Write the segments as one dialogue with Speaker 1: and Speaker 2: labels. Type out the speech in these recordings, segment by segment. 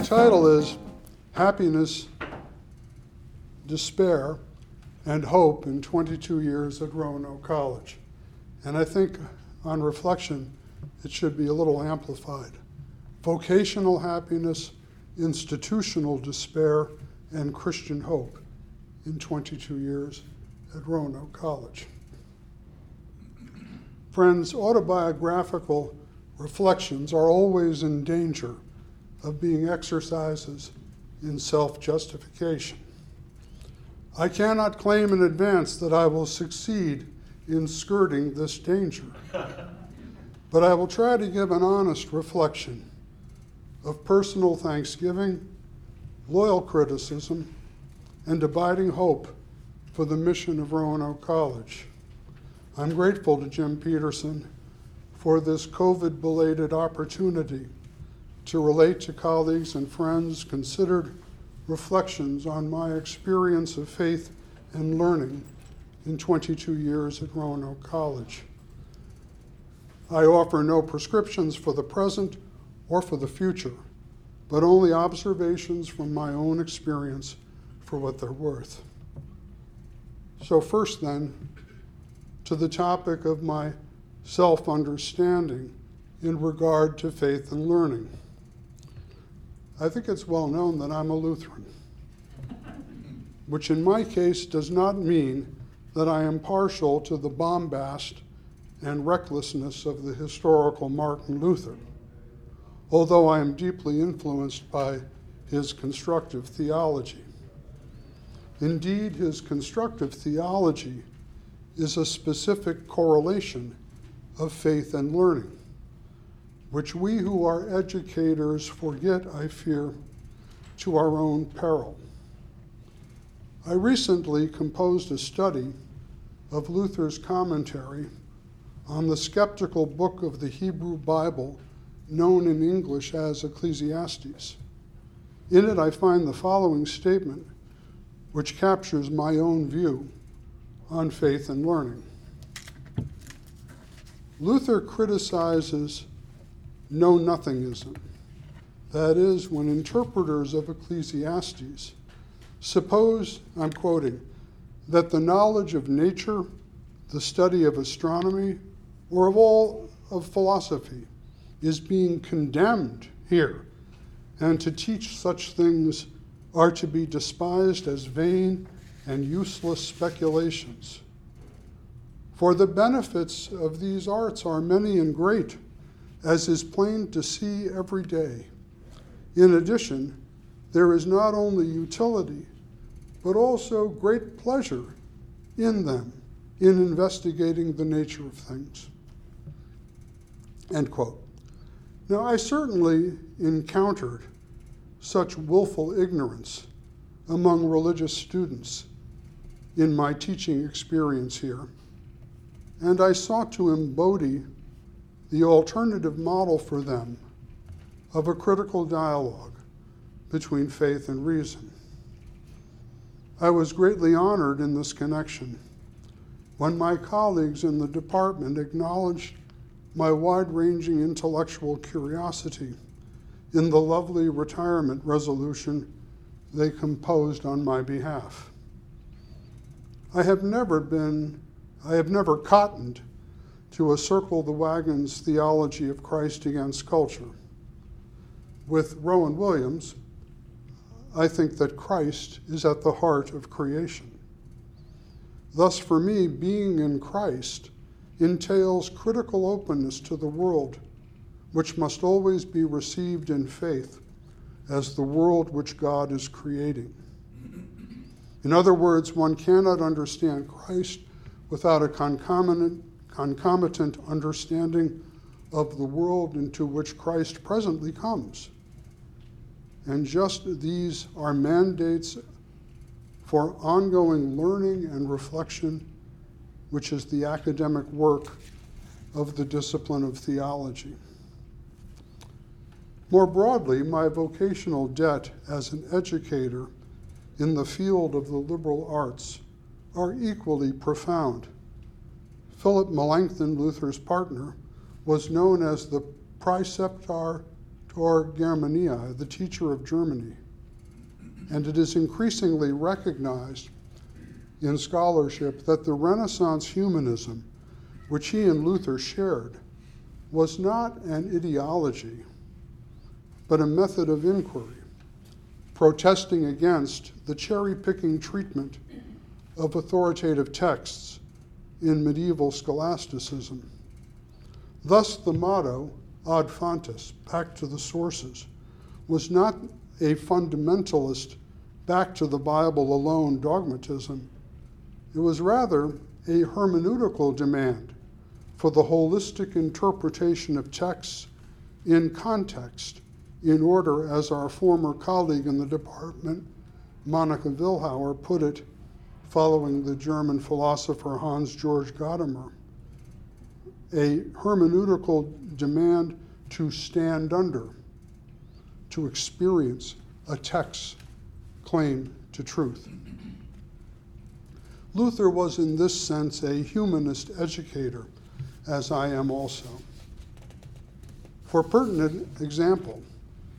Speaker 1: My title is Happiness, Despair, and Hope in 22 Years at Roanoke College. And I think on reflection, it should be a little amplified. Vocational happiness, institutional despair, and Christian hope in 22 years at Roanoke College. Friends, autobiographical reflections are always in danger of being exercises in self justification. I cannot claim in advance that I will succeed in skirting this danger, but I will try to give an honest reflection of personal thanksgiving, loyal criticism, and abiding hope for the mission of Roanoke College. I'm grateful to Jim Peterson for this COVID belated opportunity to relate to colleagues and friends considered reflections on my experience of faith and learning in 22 years at Roanoke College. I offer no prescriptions for the present or for the future, but only observations from my own experience for what they're worth. So, first, then, to the topic of my self understanding in regard to faith and learning. I think it's well known that I'm a Lutheran, which in my case does not mean that I am partial to the bombast and recklessness of the historical Martin Luther, although I am deeply influenced by his constructive theology. Indeed, his constructive theology is a specific correlation of faith and learning, which we who are educators forget, I fear, to our own peril. I recently composed a study of Luther's commentary on the skeptical book of the Hebrew Bible, known in English as Ecclesiastes. In it, I find the following statement which captures my own view on faith and learning. Luther criticizes know nothingism. That is, when interpreters of Ecclesiastes suppose, I'm quoting, that the knowledge of nature, the study of astronomy, or of all of philosophy is being condemned here, and to teach such things are to be despised as vain and useless speculations. For the benefits of these arts are many and great, as is plain to see every day. In addition, there is not only utility, but also great pleasure in them in investigating the nature of things. End quote. Now, I certainly encountered such willful ignorance among religious students in my teaching experience here, and I sought to embody the alternative model for them of a critical dialogue between faith and reason. I was greatly honored in this connection when my colleagues in the department acknowledged my wide ranging intellectual curiosity in the lovely retirement resolution they composed on my behalf. I have never been, I have never cottoned to a circle the wagons theology of Christ against culture. With Rowan Williams, I think that Christ is at the heart of creation. Thus, for me, being in Christ entails critical openness to the world which must always be received in faith as the world which God is creating. In other words, one cannot understand Christ without a concomitant, concomitant understanding of the world into which Christ presently comes. And just these are mandates for ongoing learning and reflection, which is the academic work of the discipline of theology. More broadly, my vocational debt as an educator in the field of the liberal arts are equally profound. Philip Melanchthon, Luther's partner, was known as the Praeceptor Tor Germania, the teacher of Germany. And it is increasingly recognized in scholarship that the Renaissance humanism, which he and Luther shared, was not an ideology, but a method of inquiry, protesting against the cherry picking treatment of authoritative texts in medieval scholasticism. Thus, the motto, ad fontes, back to the sources, was not a fundamentalist, back to the Bible alone dogmatism. It was rather a hermeneutical demand for the holistic interpretation of texts in context, in order, as our former colleague in the department, Monica Vilhauer, put it, following the German philosopher Hans Georg Gadamer, a hermeneutical demand to stand under, to experience a text claim to truth. Luther was, in this sense, a humanist educator, as I am also. For pertinent example,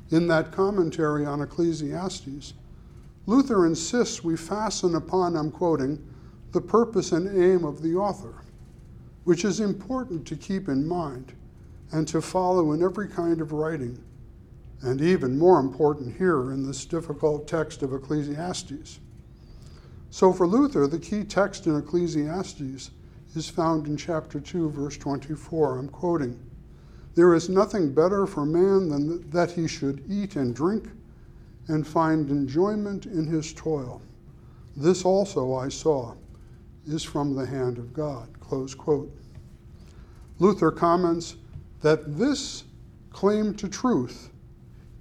Speaker 1: in that commentary on Ecclesiastes, Luther insists we fasten upon, I'm quoting, the purpose and aim of the author, which is important to keep in mind and to follow in every kind of writing, and even more important here in this difficult text of Ecclesiastes. So for Luther, the key text in Ecclesiastes is found in chapter 2, verse 24. I'm quoting There is nothing better for man than that he should eat and drink and find enjoyment in his toil. This also I saw is from the hand of God. Close quote. Luther comments that this claim to truth,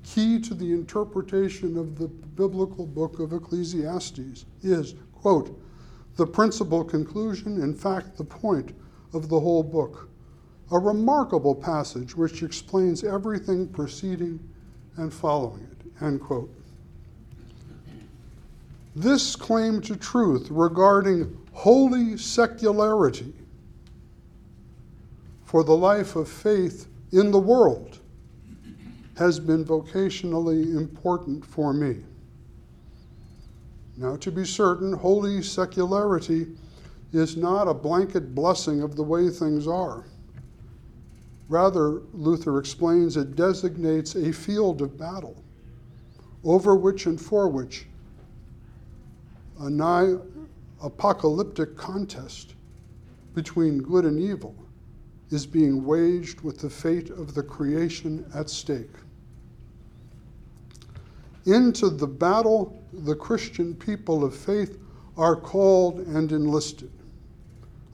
Speaker 1: key to the interpretation of the biblical book of Ecclesiastes, is, quote, the principal conclusion, in fact, the point of the whole book. A remarkable passage which explains everything preceding and following it, end quote. This claim to truth regarding holy secularity for the life of faith in the world has been vocationally important for me. Now, to be certain, holy secularity is not a blanket blessing of the way things are. Rather, Luther explains, it designates a field of battle over which and for which a nigh apocalyptic contest between good and evil is being waged with the fate of the creation at stake. Into the battle, the Christian people of faith are called and enlisted.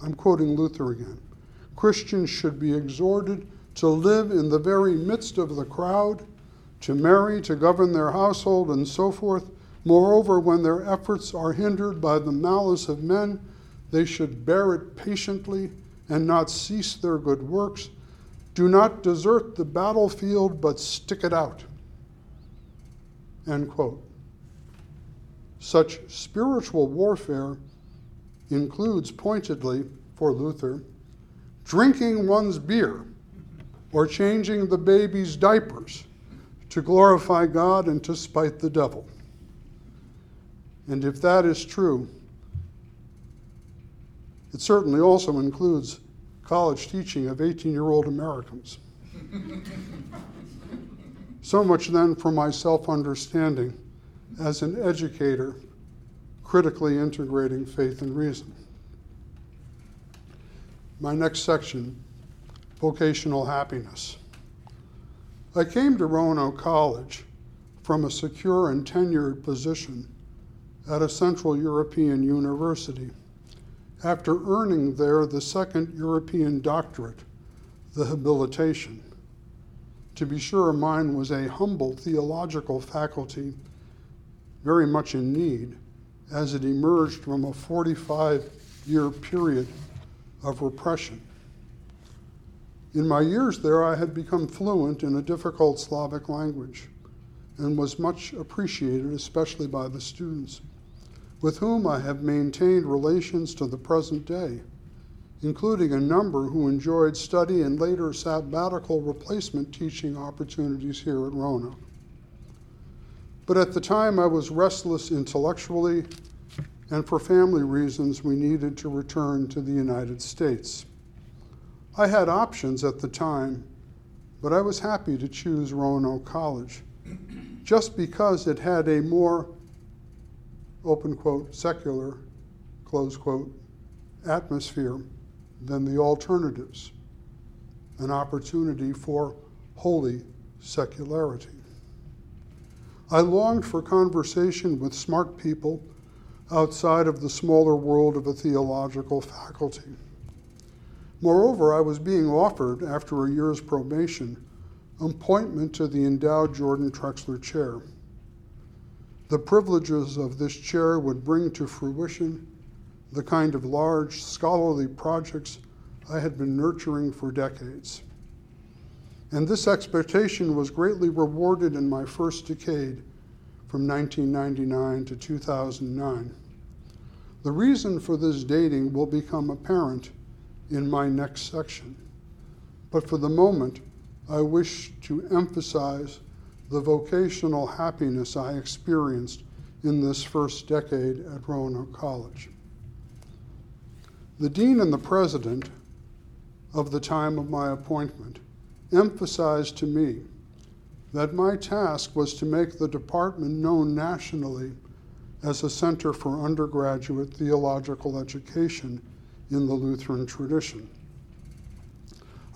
Speaker 1: I'm quoting Luther again. Christians should be exhorted to live in the very midst of the crowd, to marry, to govern their household, and so forth. Moreover, when their efforts are hindered by the malice of men, they should bear it patiently and not cease their good works. Do not desert the battlefield, but stick it out. End quote. Such spiritual warfare includes pointedly, for Luther, drinking one's beer or changing the baby's diapers to glorify God and to spite the devil. And if that is true, it certainly also includes college teaching of 18 year old Americans. so much then for my self understanding as an educator critically integrating faith and reason. My next section vocational happiness. I came to Roanoke College from a secure and tenured position at a Central European university after earning there the second European doctorate, the habilitation. To be sure, mine was a humble theological faculty, very much in need, as it emerged from a 45 year period of repression. In my years there, I had become fluent in a difficult Slavic language and was much appreciated, especially by the students with whom I have maintained relations to the present day. including a number who enjoyed study and later sabbatical replacement teaching opportunities here at Roanoke. But at the time, I was restless intellectually, and for family reasons, we needed to return to the United States. I had options at the time, but I was happy to choose Roanoke College just because it had a more, open quote, secular, close quote, atmosphere than the alternatives, an opportunity for holy secularity. I longed for conversation with smart people outside of the smaller world of a theological faculty. Moreover, I was being offered, after a year's probation, appointment to the endowed Jordan Trexler Chair. The privileges of this chair would bring to fruition the kind of large scholarly projects I had been nurturing for decades. And this expectation was greatly rewarded in my first decade from 1999 to 2009. The reason for this dating will become apparent in my next section. But for the moment, I wish to emphasize the vocational happiness I experienced in this first decade at Roanoke College. The dean and the president of the time of my appointment emphasized to me that my task was to make the department known nationally as a center for undergraduate theological education in the Lutheran tradition.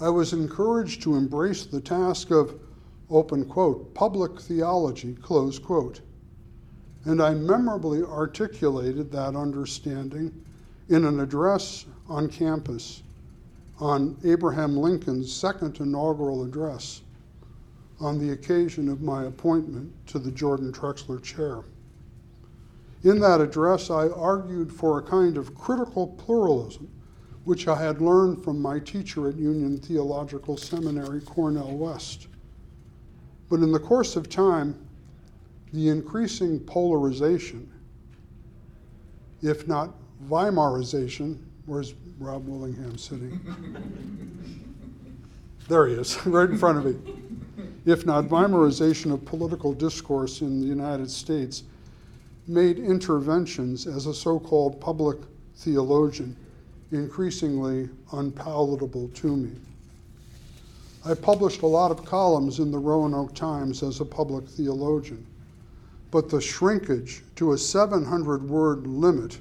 Speaker 1: I was encouraged to embrace the task of, open quote, public theology, close quote. And I memorably articulated that understanding in an address on campus on Abraham Lincoln's second inaugural address on the occasion of my appointment to the Jordan Trexler Chair. In that address, I argued for a kind of critical pluralism, which I had learned from my teacher at Union Theological Seminary, Cornel West. But in the course of time, the increasing polarization, if not Weimarization, where's Rob Willingham sitting? there he is, right in front of me. If not Weimarization of political discourse in the United States, made interventions as a so called public theologian increasingly unpalatable to me. I published a lot of columns in the Roanoke Times as a public theologian, but the shrinkage to a 700 word limit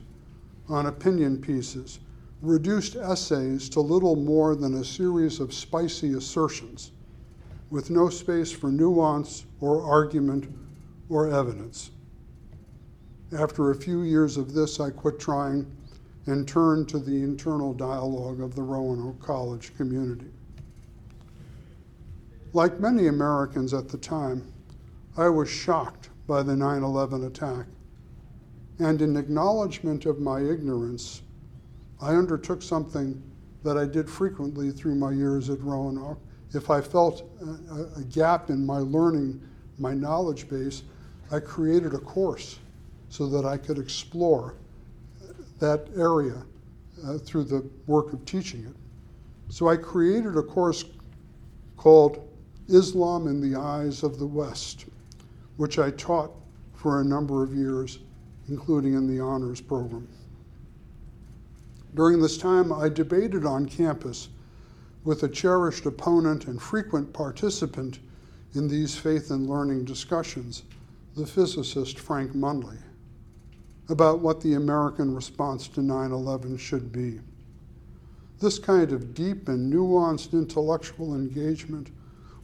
Speaker 1: on opinion pieces reduced essays to little more than a series of spicy assertions with no space for nuance or argument or evidence. After a few years of this, I quit trying and turned to the internal dialogue of the Roanoke College community. Like many Americans at the time, I was shocked by the 9 11 attack and in acknowledgement of my ignorance, I undertook something that I did frequently through my years at Roanoke. If I felt a, a gap in my learning, my knowledge base, I created a course so that I could explore that area uh, through the work of teaching it. So I created a course called Islam in the Eyes of the West, which I taught for a number of years including in the honors program. During this time, I debated on campus with a cherished opponent and frequent participant in these faith and learning discussions, the physicist Frank Munley, about what the American response to 9 11 should be. This kind of deep and nuanced intellectual engagement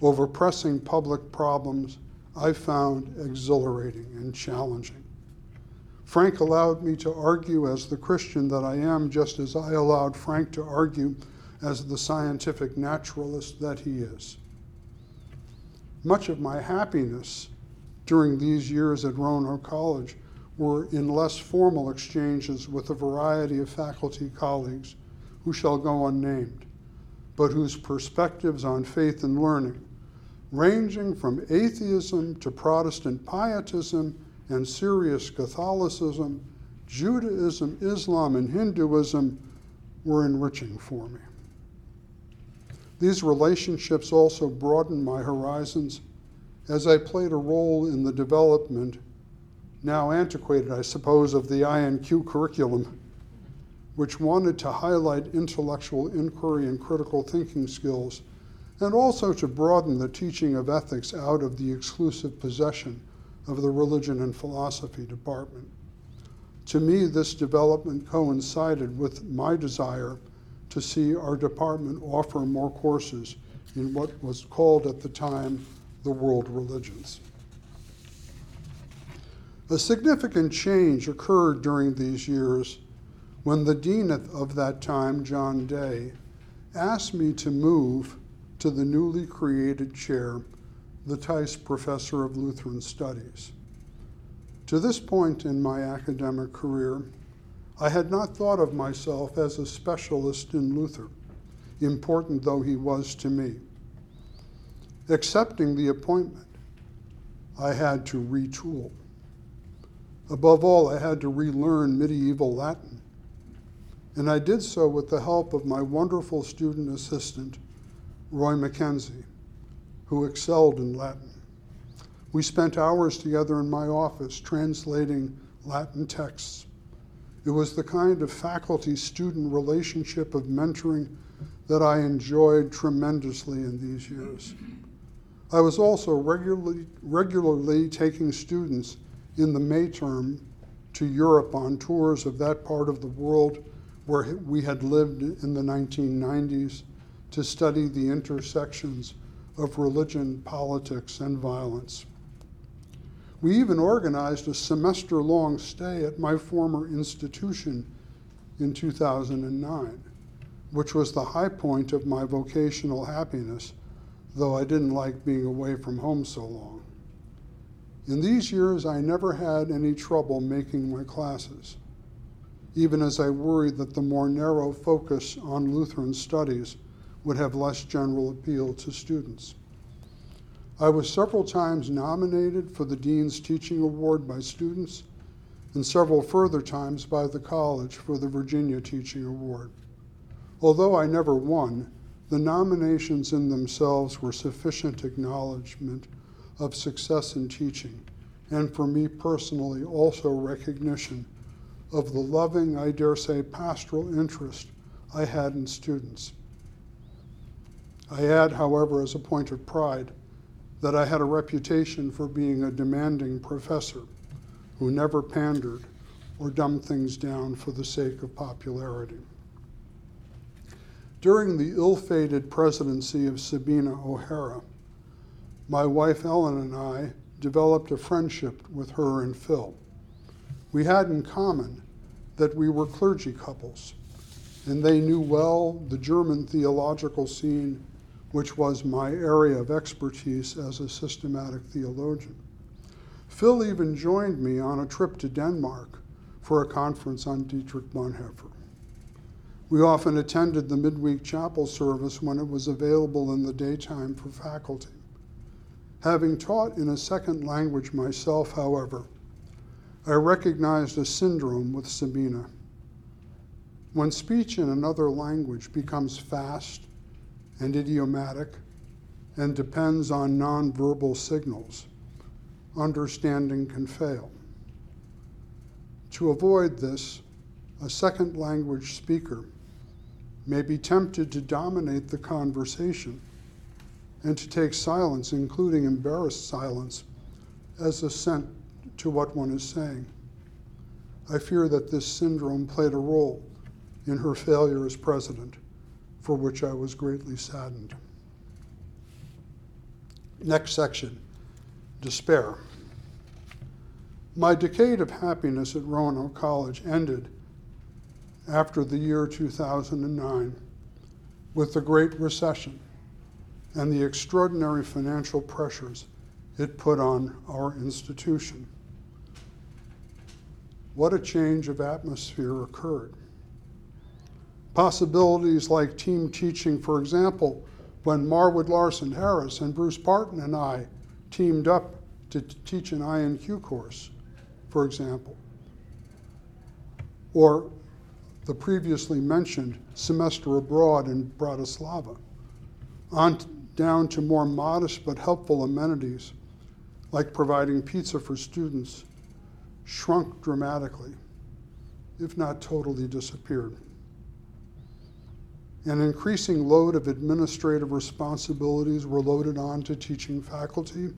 Speaker 1: over pressing public problems I found exhilarating and challenging. Frank allowed me to argue as the Christian that I am, just as I allowed Frank to argue as the scientific naturalist that he is. Much of my happiness during these years at Roanoke College were in less formal exchanges with a variety of faculty colleagues who shall go unnamed, but whose perspectives on faith and learning, ranging from atheism to Protestant pietism and serious Catholicism, Judaism, Islam, and Hinduism were enriching for me. These relationships also broadened my horizons as I played a role in the development, now antiquated, I suppose, of the INQ curriculum, which wanted to highlight intellectual inquiry and critical thinking skills, and also to broaden the teaching of ethics out of the exclusive possession of the religion and philosophy department. To me, this development coincided with my desire to see our department offer more courses in what was called at the time the world religions. A significant change occurred during these years when the dean of that time, John Day, asked me to move to the newly created chair, the Tise Professor of Lutheran Studies. To this point in my academic career, I had not thought of myself as a specialist in Luther, important though he was to me. Accepting the appointment, I had to retool. Above all, I had to relearn medieval Latin. And I did so with the help of my wonderful student assistant, Roy Mackenzie, who excelled in Latin. We spent hours together in my office translating Latin texts. It was the kind of faculty student relationship of mentoring that I enjoyed tremendously in these years. I was also regularly, regularly taking students in the May term to Europe on tours of that part of the world where we had lived in the 1990s to study the intersections of religion, politics, and violence. We even organized a semester long stay at my former institution in 2009, which was the high point of my vocational happiness, though I didn't like being away from home so long. In these years, I never had any trouble making my classes, even as I worried that the more narrow focus on Lutheran studies would have less general appeal to students. I was several times nominated for the Dean's Teaching Award by students, and several further times by the college for the Virginia Teaching Award. Although I never won, the nominations in themselves were sufficient acknowledgement of success in teaching, and for me personally, also recognition of the loving, I dare say, pastoral interest I had in students. I add, however, as a point of pride, that I had a reputation for being a demanding professor who never pandered or dumbed things down for the sake of popularity. During the ill fated presidency of Sabine O'Hara, my wife Ellen and I developed a friendship with her and Phil. We had in common that we were clergy couples, and they knew well the German theological scene which was my area of expertise as a systematic theologian. Phil even joined me on a trip to Denmark for a conference on Dietrich Bonhoeffer. We often attended the midweek chapel service when it was available in the daytime for faculty. Having taught in a second language myself, however, I recognized a syndrome with Sabine. When speech in another language becomes fast and idiomatic and depends on nonverbal signals. Understanding can fail. To avoid this, a second language speaker may be tempted to dominate the conversation and to take silence, including embarrassed silence, as assent to what one is saying. I fear that this syndrome played a role in her failure as president for which I was greatly saddened. Next section despair. My decade of happiness at Roanoke College ended after the year 2009 with the Great Recession and the extraordinary financial pressures it put on our institution. What a change of atmosphere occurred. Possibilities like team teaching, for example, when Marwood Larson Harris and Bruce Parton and I teamed up to teach an INQ course, for example. Or the previously mentioned semester abroad in Bratislava, on down to more modest but helpful amenities like providing pizza for students, shrunk dramatically, if not totally disappeared. An increasing load of administrative responsibilities were loaded onto teaching faculty,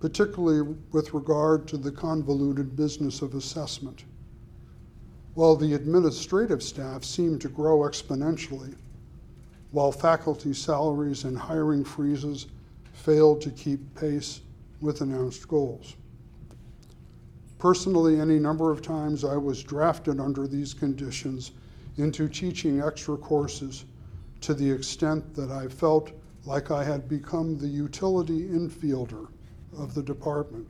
Speaker 1: particularly with regard to the convoluted business of assessment. While the administrative staff seemed to grow exponentially, while faculty salaries and hiring freezes failed to keep pace with announced goals. Personally, any number of times I was drafted under these conditions into teaching extra courses to the extent that I felt like I had become the utility infielder of the department.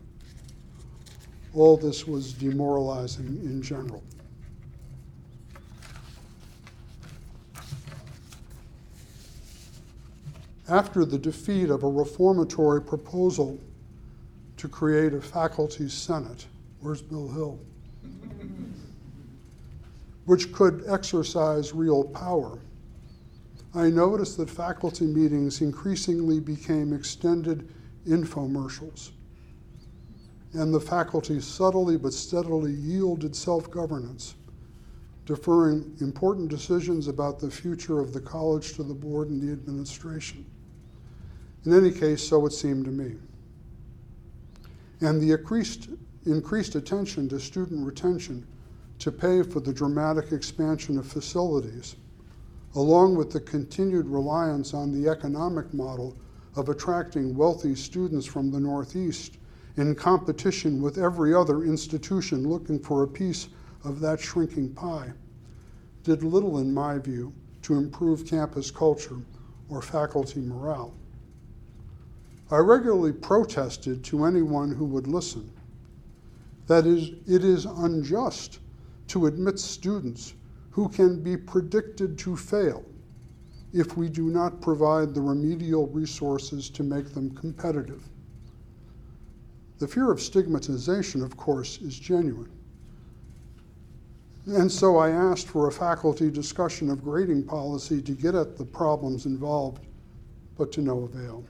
Speaker 1: All this was demoralizing in general. After the defeat of a reformatory proposal to create a faculty senate, where's Bill Hill? which could exercise real power. I noticed that faculty meetings increasingly became extended infomercials, and the faculty subtly but steadily yielded self governance, deferring important decisions about the future of the college to the board and the administration. In any case, so it seemed to me. And the increased, increased attention to student retention to pay for the dramatic expansion of facilities, along with the continued reliance on the economic model of attracting wealthy students from the Northeast in competition with every other institution looking for a piece of that shrinking pie, did little, in my view, to improve campus culture or faculty morale. I regularly protested to anyone who would listen. That is, it is unjust to admit students who can be predicted to fail if we do not provide the remedial resources to make them competitive. The fear of stigmatization, of course, is genuine. And so I asked for a faculty discussion of grading policy to get at the problems involved, but to no avail.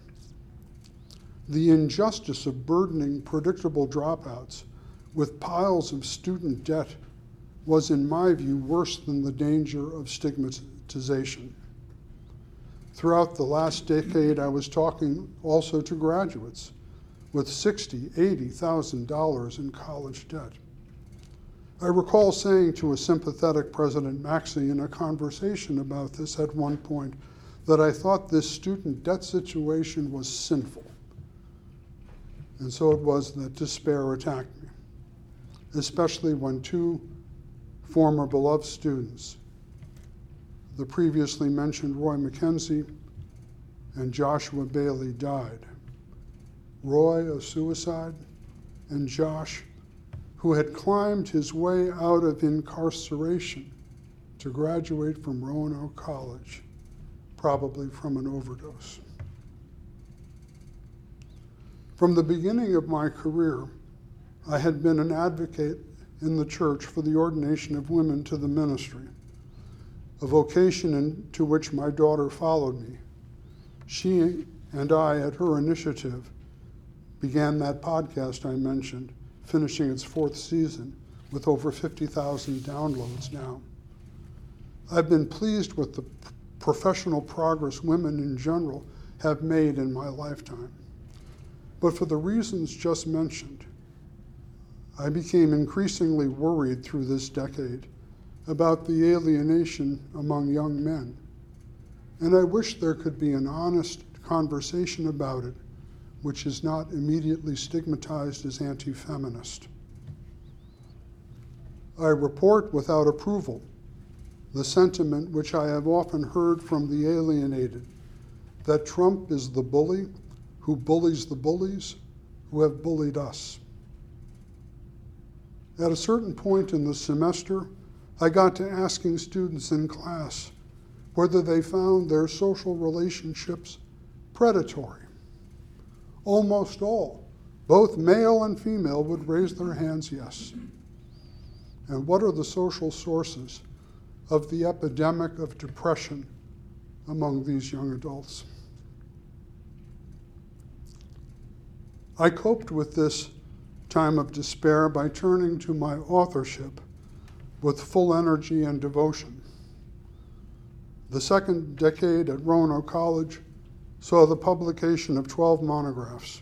Speaker 1: The injustice of burdening predictable dropouts with piles of student debt was, in my view, worse than the danger of stigmatization. Throughout the last decade, I was talking also to graduates with $60,000, $80,000 in college debt. I recall saying to a sympathetic President Maxey in a conversation about this at one point that I thought this student debt situation was sinful. And so it was that despair attacked me, especially when two former beloved students, the previously mentioned Roy McKenzie and Joshua Bailey, died. Roy, a suicide, and Josh, who had climbed his way out of incarceration to graduate from Roanoke College, probably from an overdose. From the beginning of my career, I had been an advocate in the church for the ordination of women to the ministry, a vocation in, to which my daughter followed me. She and I, at her initiative, began that podcast I mentioned, finishing its fourth season with over 50,000 downloads now. I've been pleased with the professional progress women in general have made in my lifetime. But for the reasons just mentioned, I became increasingly worried through this decade about the alienation among young men. And I wish there could be an honest conversation about it, which is not immediately stigmatized as anti feminist. I report without approval the sentiment which I have often heard from the alienated that Trump is the bully who bullies the bullies who have bullied us. At a certain point in the semester, I got to asking students in class whether they found their social relationships predatory. Almost all, both male and female, would raise their hands yes. And what are the social sources of the epidemic of depression among these young adults. I coped with this time of despair by turning to my authorship with full energy and devotion. The second decade at Roanoke College saw the publication of 12 monographs,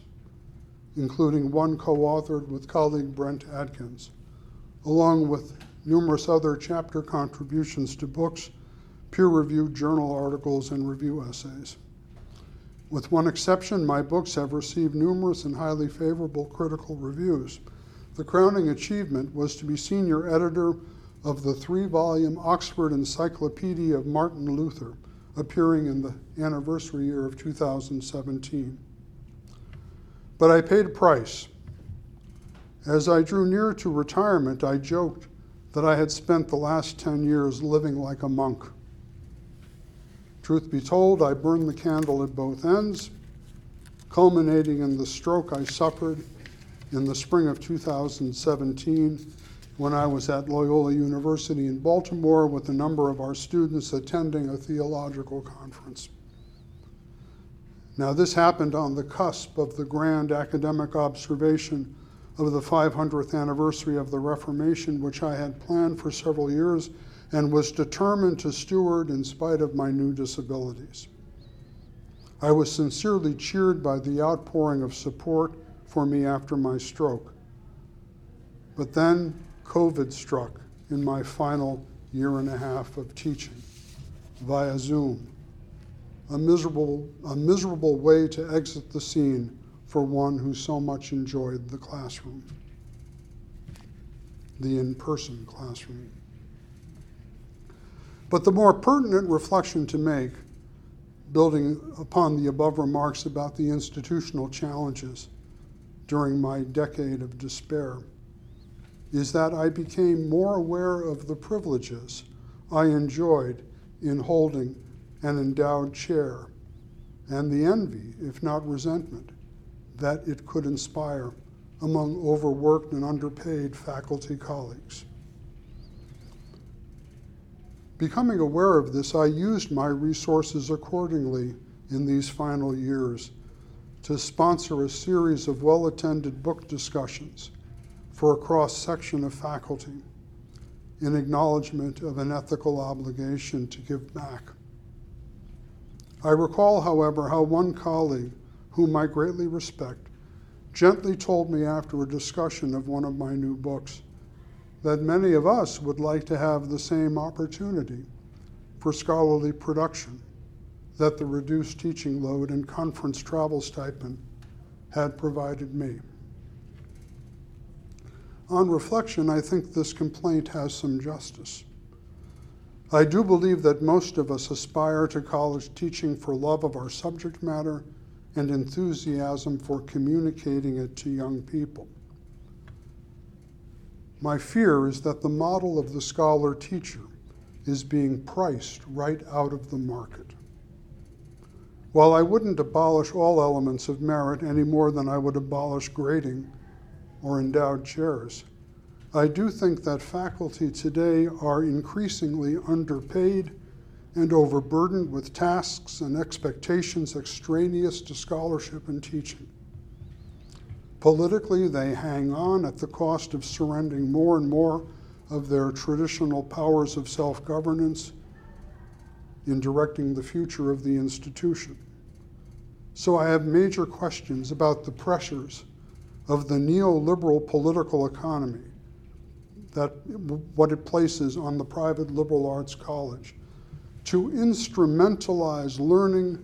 Speaker 1: including one co authored with colleague Brent Adkins, along with numerous other chapter contributions to books, peer reviewed journal articles, and review essays. With one exception, my books have received numerous and highly favorable critical reviews. The crowning achievement was to be senior editor of the three volume Oxford Encyclopedia of Martin Luther, appearing in the anniversary year of 2017. But I paid a price. As I drew near to retirement, I joked that I had spent the last 10 years living like a monk. Truth be told, I burned the candle at both ends, culminating in the stroke I suffered in the spring of 2017 when I was at Loyola University in Baltimore with a number of our students attending a theological conference. Now, this happened on the cusp of the grand academic observation of the 500th anniversary of the Reformation, which I had planned for several years and was determined to steward in spite of my new disabilities. I was sincerely cheered by the outpouring of support for me after my stroke. But then COVID struck in my final year and a half of teaching via Zoom. A miserable, a miserable way to exit the scene for one who so much enjoyed the classroom, the in person classroom. But the more pertinent reflection to make, building upon the above remarks about the institutional challenges during my decade of despair, is that I became more aware of the privileges I enjoyed in holding an endowed chair and the envy, if not resentment, that it could inspire among overworked and underpaid faculty colleagues. Becoming aware of this, I used my resources accordingly in these final years to sponsor a series of well attended book discussions for a cross section of faculty in acknowledgement of an ethical obligation to give back. I recall, however, how one colleague whom I greatly respect, gently told me after a discussion of one of my new books that many of us would like to have the same opportunity for scholarly production that the reduced teaching load and conference travel stipend had provided me. On reflection, I think this complaint has some justice. I do believe that most of us aspire to college teaching for love of our subject matter and enthusiasm for communicating it to young people. My fear is that the model of the scholar teacher is being priced right out of the market. While I wouldn't abolish all elements of merit any more than I would abolish grading or endowed chairs, I do think that faculty today are increasingly underpaid and overburdened with tasks and expectations extraneous to scholarship and teaching. Politically, they hang on at the cost of surrendering more and more of their traditional powers of self governance in directing the future of the institution. So I have major questions about the pressures of the neoliberal political economy that what it places on the private liberal arts college to instrumentalize learning,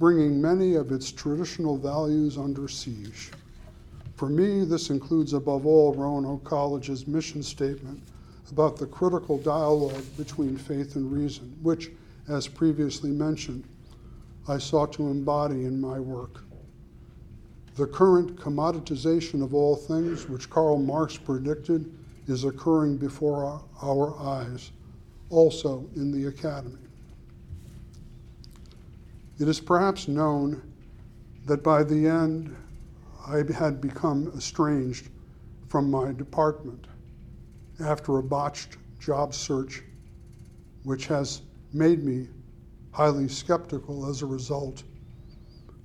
Speaker 1: bringing many of its traditional values under siege. For me, this includes, above all, Roanoke College's mission statement about the critical dialogue between faith and reason, which, as previously mentioned, I sought to embody in my work. The current commoditization of all things, which Karl Marx predicted, is occurring before our eyes, also in the academy. It is perhaps known that by the end I had become estranged from my department after a botched job search which has made me highly skeptical as a result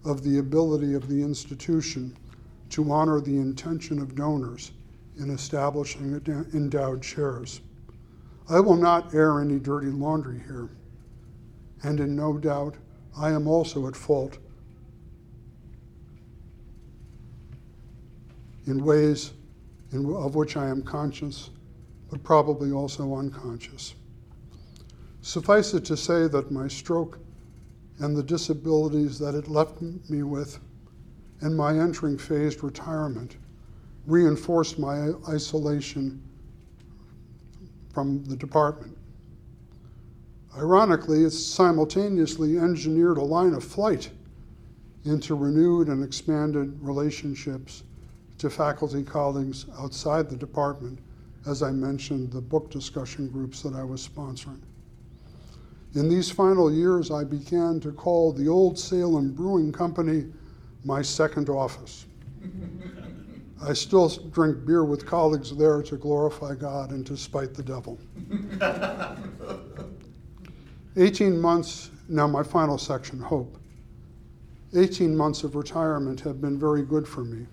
Speaker 1: of the ability of the institution to honor the intention of donors in establishing endowed chairs. I will not air any dirty laundry here, and in no doubt, I am also at fault in ways in, of which I am conscious, but probably also unconscious. Suffice it to say that my stroke and the disabilities that it left me with, and my entering phased retirement, reinforced my isolation from the department. Ironically, it simultaneously engineered a line of flight into renewed and expanded relationships to faculty colleagues outside the department, as I mentioned, the book discussion groups that I was sponsoring. In these final years, I began to call the Olde Salem Brewing Company my second office. I still drink beer with colleagues there to glorify God and to spite the devil. 18 months, now my final section, hope. 18 months of retirement have been very good for me.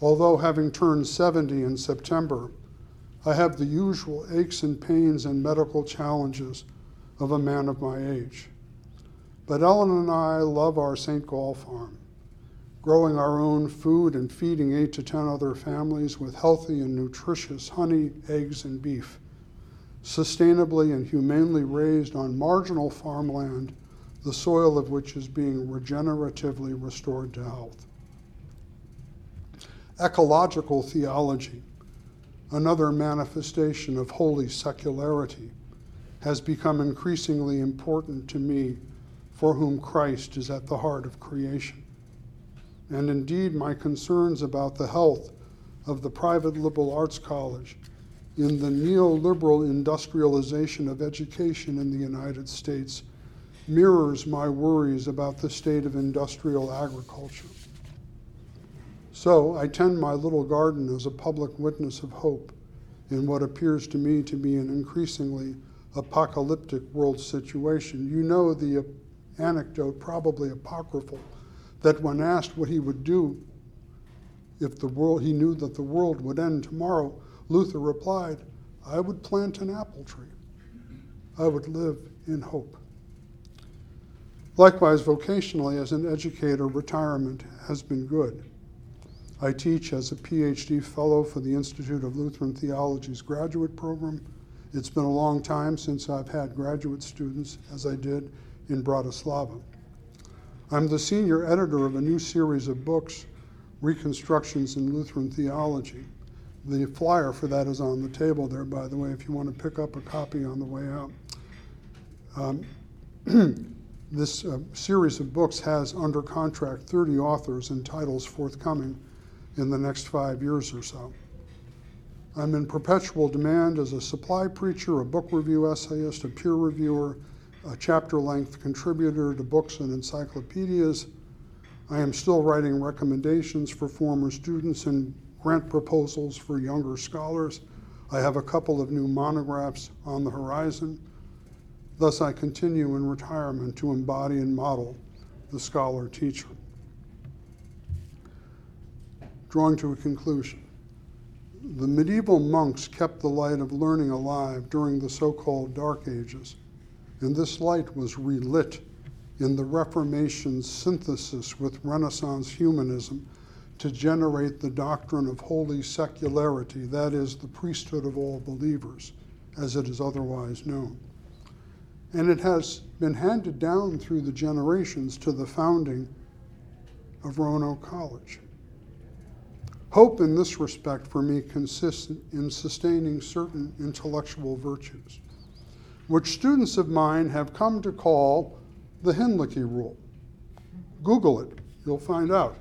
Speaker 1: Although having turned 70 in September, I have the usual aches and pains and medical challenges of a man of my age. But Ellen and I love our St. Gall farm, growing our own food and feeding eight to ten other families with healthy and nutritious honey, eggs, and beef, sustainably and humanely raised on marginal farmland, the soil of which is being regeneratively restored to health. Ecological theology, another manifestation of holy secularity, has become increasingly important to me, for whom Christ is at the heart of creation. And indeed, my concerns about the health of the private liberal arts college in the neoliberal industrialization of education in the United States mirrors my worries about the state of industrial agriculture. So I tend my little garden as a public witness of hope in what appears to me to be an increasingly apocalyptic world situation. You know the anecdote, probably apocryphal, that when asked what he would do if the world he knew that the world would end tomorrow, Luther replied, I would plant an apple tree. I would live in hope. Likewise, vocationally, as an educator, retirement has been good. I teach as a PhD fellow for the Institute of Lutheran Theology's graduate program it's been a long time since I've had graduate students, as I did in Bratislava. I'm the senior editor of a new series of books, Reconstructions in Lutheran Theology. The flyer for that is on the table there, by the way, if you want to pick up a copy on the way out. Um, this uh, series of books has under contract 30 authors and titles forthcoming in the next five years or so. I'm in perpetual demand as a supply preacher, a book review essayist, a peer reviewer, a chapter length contributor to books and encyclopedias. I am still writing recommendations for former students and grant proposals for younger scholars. I have a couple of new monographs on the horizon. Thus, I continue in retirement to embody and model the scholar teacher. Drawing to a conclusion. The medieval monks kept the light of learning alive during the so called Dark Ages, and this light was relit in the Reformation's synthesis with Renaissance humanism to generate the doctrine of holy secularity, that is, the priesthood of all believers, as it is otherwise known. And it has been handed down through the generations to the founding of Roanoke College. Hope in this respect for me consists in sustaining certain intellectual virtues, which students of mine have come to call the Hinlicky rule. Google it, you'll find out.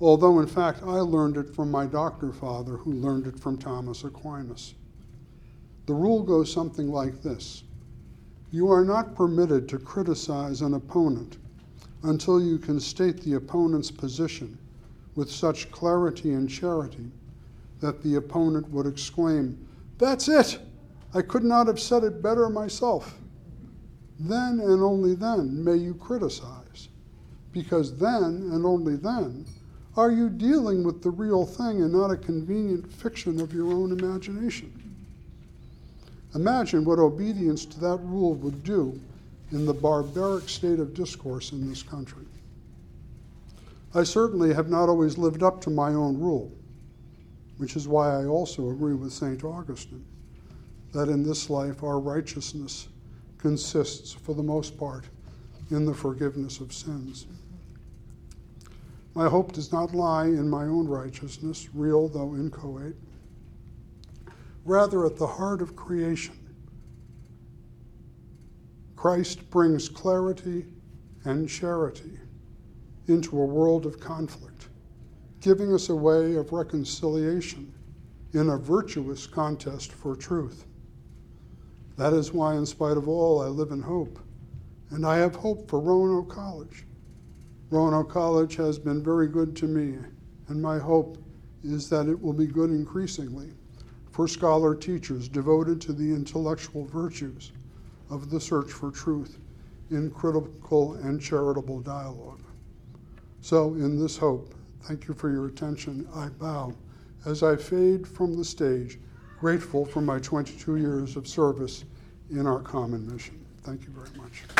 Speaker 1: Although, in fact, I learned it from my doctor father, who learned it from Thomas Aquinas. The rule goes something like this You are not permitted to criticize an opponent until you can state the opponent's position with such clarity and charity that the opponent would exclaim, That's it! I could not have said it better myself. Then and only then may you criticize, because then and only then are you dealing with the real thing and not a convenient fiction of your own imagination. Imagine what obedience to that rule would do in the barbaric state of discourse in this country. I certainly have not always lived up to my own rule, which is why I also agree with St. Augustine that in this life our righteousness consists, for the most part, in the forgiveness of sins. My hope does not lie in my own righteousness, real though inchoate, rather at the heart of creation. Christ brings clarity and charity into a world of conflict, giving us a way of reconciliation in a virtuous contest for truth. That is why, in spite of all, I live in hope. And I have hope for Roanoke College. Roanoke College has been very good to me, and my hope is that it will be good increasingly for scholar teachers devoted to the intellectual virtues of the search for truth in critical and charitable dialogue. So, in this hope, thank you for your attention. I bow as I fade from the stage, grateful for my 22 years of service in our common mission. Thank you very much.